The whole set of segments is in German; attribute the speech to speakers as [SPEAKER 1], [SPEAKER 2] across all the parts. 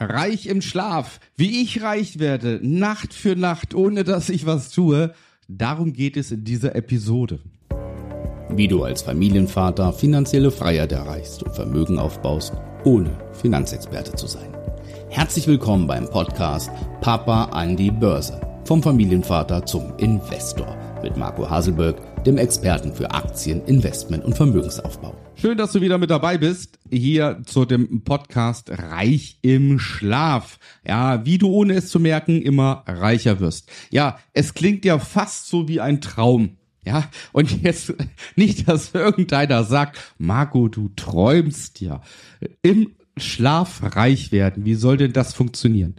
[SPEAKER 1] Reich im Schlaf, wie ich reich werde, Nacht für Nacht, ohne dass ich was tue, darum geht es in dieser Episode.
[SPEAKER 2] Wie du als Familienvater finanzielle Freiheit erreichst und Vermögen aufbaust, ohne Finanzexperte zu sein. Herzlich willkommen beim Podcast Papa an die Börse. Vom Familienvater zum Investor mit Marco Haselberg, dem Experten für Aktien, Investment und Vermögensaufbau.
[SPEAKER 1] Schön, dass du wieder mit dabei bist, hier zu dem Podcast Reich im Schlaf. Ja, wie du ohne es zu merken immer reicher wirst. Ja, es klingt ja fast so wie ein Traum. Ja, und jetzt nicht, dass irgendeiner sagt, Marco, du träumst ja. Im Schlaf reich werden. Wie soll denn das funktionieren?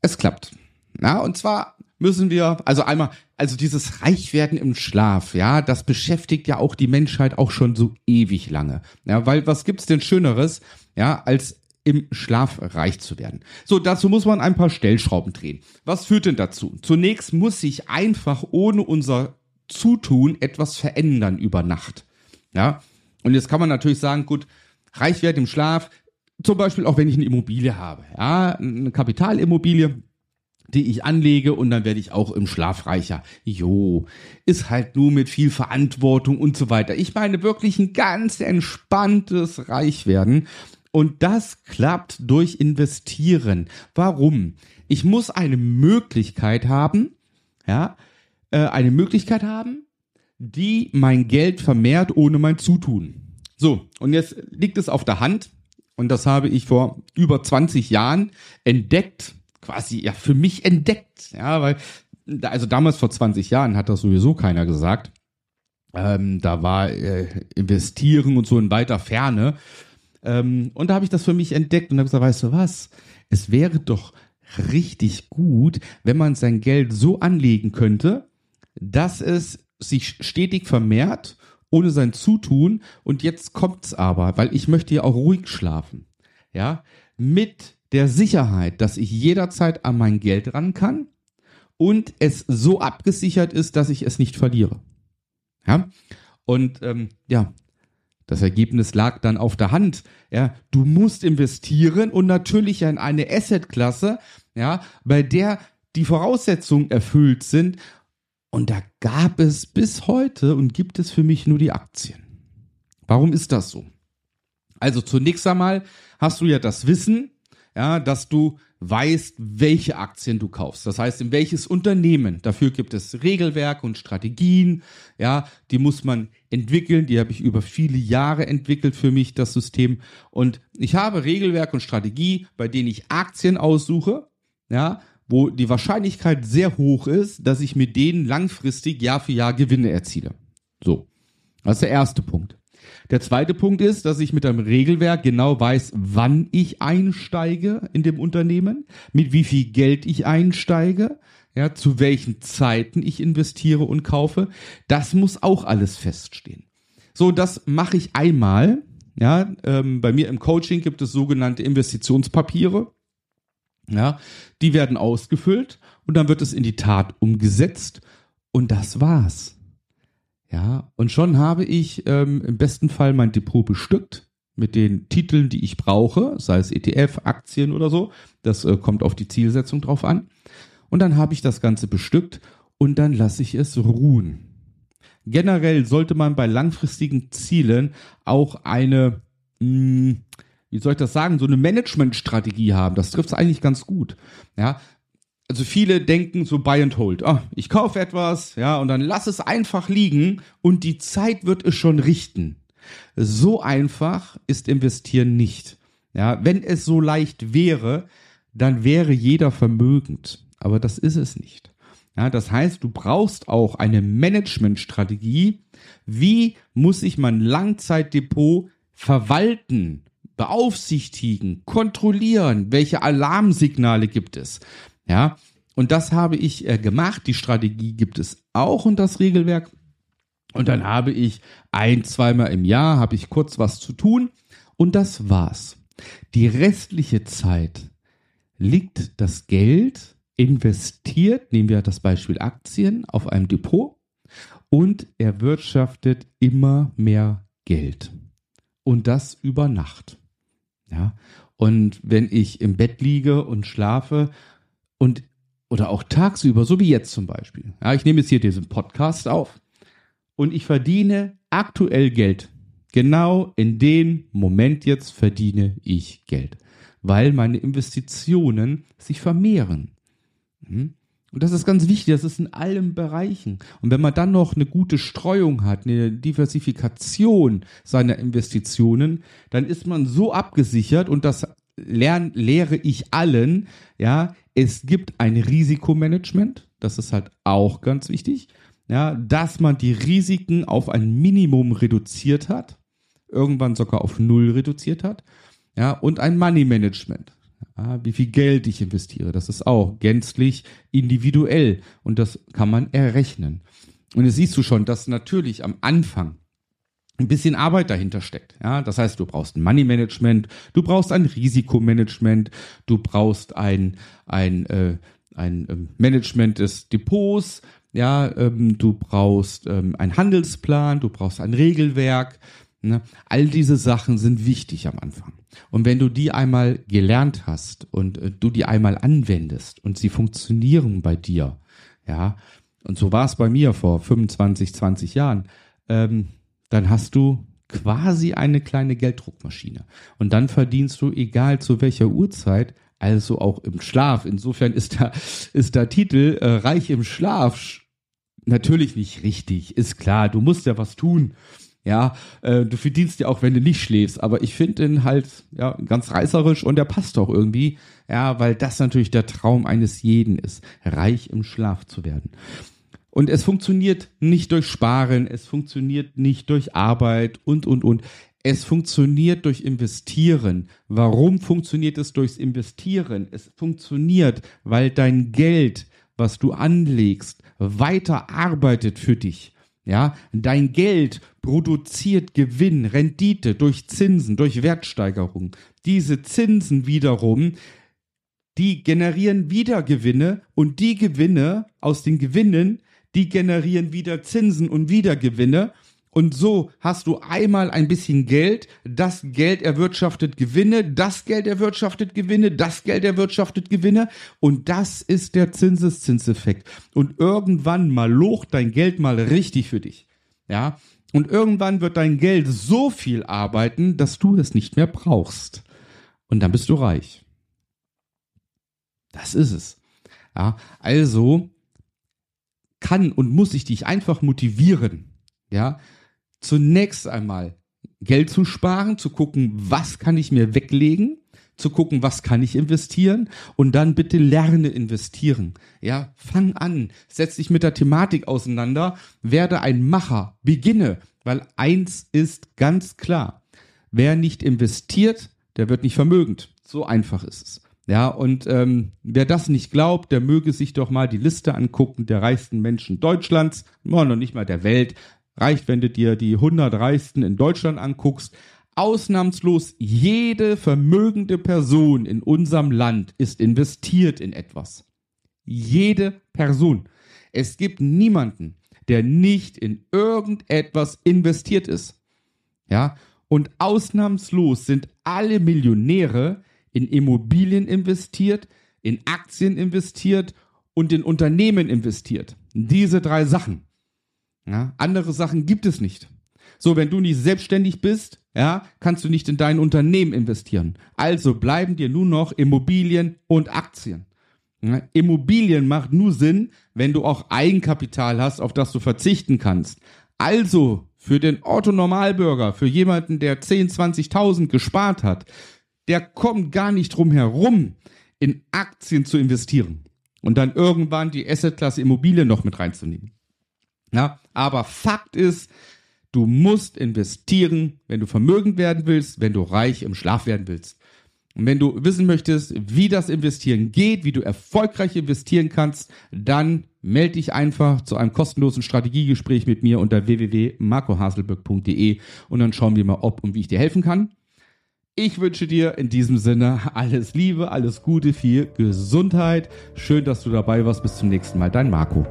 [SPEAKER 1] Es klappt. Na, und zwar müssen wir, also einmal, also dieses Reichwerden im Schlaf, ja, das beschäftigt ja auch die Menschheit auch schon so ewig lange. Ja, weil was gibt's denn Schöneres, ja, als im Schlaf reich zu werden. So, dazu muss man ein paar Stellschrauben drehen. Was führt denn dazu? Zunächst muss sich einfach ohne unser Zutun etwas verändern über Nacht. Ja, und jetzt kann man natürlich sagen, gut, reich werden im Schlaf, zum Beispiel auch wenn ich eine Immobilie habe, ja, eine Kapitalimmobilie, die ich anlege und dann werde ich auch im Schlaf reicher. Jo, ist halt nur mit viel Verantwortung und so weiter. Ich meine wirklich ein ganz entspanntes Reichwerden und das klappt durch Investieren. Warum? Ich muss eine Möglichkeit haben, ja, äh, eine Möglichkeit haben, die mein Geld vermehrt ohne mein Zutun. So, und jetzt liegt es auf der Hand, und das habe ich vor über 20 Jahren entdeckt, quasi ja für mich entdeckt. Ja, weil, also damals vor 20 Jahren hat das sowieso keiner gesagt. Ähm, da war äh, Investieren und so in weiter Ferne. Ähm, und da habe ich das für mich entdeckt und habe gesagt, weißt du was? Es wäre doch richtig gut, wenn man sein Geld so anlegen könnte, dass es sich stetig vermehrt, ohne sein Zutun. Und jetzt kommt's aber, weil ich möchte ja auch ruhig schlafen. Ja, mit der Sicherheit, dass ich jederzeit an mein Geld ran kann und es so abgesichert ist, dass ich es nicht verliere. Ja, und ähm, ja, das Ergebnis lag dann auf der Hand. Ja, du musst investieren und natürlich in eine Assetklasse, ja, bei der die Voraussetzungen erfüllt sind. Und da gab es bis heute und gibt es für mich nur die Aktien. Warum ist das so? Also zunächst einmal hast du ja das Wissen, ja, dass du weißt, welche Aktien du kaufst. Das heißt, in welches Unternehmen. Dafür gibt es Regelwerke und Strategien. Ja, die muss man entwickeln. Die habe ich über viele Jahre entwickelt für mich, das System. Und ich habe Regelwerk und Strategie, bei denen ich Aktien aussuche. Ja, wo die Wahrscheinlichkeit sehr hoch ist, dass ich mit denen langfristig Jahr für Jahr Gewinne erziele. So. Das ist der erste Punkt. Der zweite Punkt ist, dass ich mit einem Regelwerk genau weiß, wann ich einsteige in dem Unternehmen, mit wie viel Geld ich einsteige, ja, zu welchen Zeiten ich investiere und kaufe. Das muss auch alles feststehen. So, das mache ich einmal. Ja, ähm, bei mir im Coaching gibt es sogenannte Investitionspapiere. Ja, die werden ausgefüllt und dann wird es in die Tat umgesetzt und das war's. Ja, und schon habe ich ähm, im besten Fall mein Depot bestückt mit den Titeln, die ich brauche, sei es ETF, Aktien oder so. Das äh, kommt auf die Zielsetzung drauf an. Und dann habe ich das Ganze bestückt und dann lasse ich es ruhen. Generell sollte man bei langfristigen Zielen auch eine, mh, hm, wie soll ich das sagen, so eine Managementstrategie haben. Das trifft es eigentlich ganz gut. Ja, also viele denken so buy and hold. Ah, ich kaufe etwas, ja, und dann lass es einfach liegen und die Zeit wird es schon richten. So einfach ist investieren nicht. Ja, wenn es so leicht wäre, dann wäre jeder vermögend. Aber das ist es nicht. Ja, das heißt, du brauchst auch eine Managementstrategie. Wie muss ich mein Langzeitdepot verwalten, beaufsichtigen, kontrollieren? Welche Alarmsignale gibt es? Ja, und das habe ich äh, gemacht. Die Strategie gibt es auch und das Regelwerk. Und dann habe ich ein, zweimal im Jahr habe ich kurz was zu tun und das war's. Die restliche Zeit liegt das Geld investiert, nehmen wir das Beispiel Aktien, auf einem Depot und erwirtschaftet immer mehr Geld. Und das über Nacht. Ja. Und wenn ich im Bett liege und schlafe und oder auch tagsüber, so wie jetzt zum Beispiel. Ja, ich nehme jetzt hier diesen Podcast auf und ich verdiene aktuell Geld. Genau in dem Moment jetzt verdiene ich Geld, weil meine Investitionen sich vermehren. Hm? Und das ist ganz wichtig, das ist in allen Bereichen. Und wenn man dann noch eine gute Streuung hat, eine Diversifikation seiner Investitionen, dann ist man so abgesichert und das lern, lehre ich allen, ja, es gibt ein Risikomanagement, das ist halt auch ganz wichtig, ja, dass man die Risiken auf ein Minimum reduziert hat, irgendwann sogar auf Null reduziert hat, ja, und ein Money Management. Ja, wie viel Geld ich investiere, das ist auch gänzlich individuell und das kann man errechnen. Und jetzt siehst du schon, dass natürlich am Anfang ein bisschen Arbeit dahinter steckt. Ja, das heißt, du brauchst ein Money Management, du brauchst ein Risikomanagement, du brauchst ein ein äh, ein ähm, Management des Depots, ja, ähm, du brauchst ähm, einen Handelsplan, du brauchst ein Regelwerk. Ne? All diese Sachen sind wichtig am Anfang. Und wenn du die einmal gelernt hast und äh, du die einmal anwendest und sie funktionieren bei dir, ja, und so war es bei mir vor 25, 20 Jahren, ähm, dann hast du quasi eine kleine Gelddruckmaschine. Und dann verdienst du, egal zu welcher Uhrzeit, also auch im Schlaf. Insofern ist der, ist der Titel äh, Reich im Schlaf natürlich nicht richtig. Ist klar, du musst ja was tun. Ja, äh, du verdienst ja auch, wenn du nicht schläfst. Aber ich finde ihn halt ja ganz reißerisch und der passt auch irgendwie. Ja, weil das natürlich der Traum eines jeden ist, reich im Schlaf zu werden. Und es funktioniert nicht durch Sparen, es funktioniert nicht durch Arbeit und, und, und. Es funktioniert durch Investieren. Warum funktioniert es durchs Investieren? Es funktioniert, weil dein Geld, was du anlegst, weiter arbeitet für dich. Ja, dein Geld produziert Gewinn, Rendite durch Zinsen, durch Wertsteigerung. Diese Zinsen wiederum, die generieren wieder Gewinne und die Gewinne aus den Gewinnen, die generieren wieder Zinsen und wieder Gewinne. Und so hast du einmal ein bisschen Geld, das Geld erwirtschaftet Gewinne, das Geld erwirtschaftet Gewinne, das Geld erwirtschaftet Gewinne und das ist der Zinseszinseffekt. Und irgendwann mal locht dein Geld mal richtig für dich. Ja? Und irgendwann wird dein Geld so viel arbeiten, dass du es nicht mehr brauchst. Und dann bist du reich. Das ist es. Ja, also kann und muss ich dich einfach motivieren, ja, zunächst einmal Geld zu sparen, zu gucken, was kann ich mir weglegen, zu gucken, was kann ich investieren und dann bitte lerne investieren. Ja, fang an, setz dich mit der Thematik auseinander, werde ein Macher, beginne, weil eins ist ganz klar. Wer nicht investiert, der wird nicht vermögend. So einfach ist es. Ja, und ähm, wer das nicht glaubt, der möge sich doch mal die Liste angucken der reichsten Menschen Deutschlands, oh, noch nicht mal der Welt. Reicht, wenn du dir die 100 reichsten in Deutschland anguckst. Ausnahmslos jede vermögende Person in unserem Land ist investiert in etwas. Jede Person. Es gibt niemanden, der nicht in irgendetwas investiert ist. Ja, und ausnahmslos sind alle Millionäre in Immobilien investiert, in Aktien investiert und in Unternehmen investiert. Diese drei Sachen. Ja, andere Sachen gibt es nicht. So, wenn du nicht selbstständig bist, ja, kannst du nicht in dein Unternehmen investieren. Also bleiben dir nur noch Immobilien und Aktien. Ja, Immobilien macht nur Sinn, wenn du auch Eigenkapital hast, auf das du verzichten kannst. Also für den Otto Normalbürger, für jemanden, der 10, 20.000 gespart hat, der kommt gar nicht drum herum, in Aktien zu investieren und dann irgendwann die Assetklasse Immobilie noch mit reinzunehmen. Ja, aber Fakt ist, du musst investieren, wenn du vermögend werden willst, wenn du reich im Schlaf werden willst. Und wenn du wissen möchtest, wie das Investieren geht, wie du erfolgreich investieren kannst, dann melde dich einfach zu einem kostenlosen Strategiegespräch mit mir unter www.marcohaselberg.de und dann schauen wir mal, ob und wie ich dir helfen kann. Ich wünsche dir in diesem Sinne alles Liebe, alles Gute, viel Gesundheit. Schön, dass du dabei warst. Bis zum nächsten Mal. Dein Marco.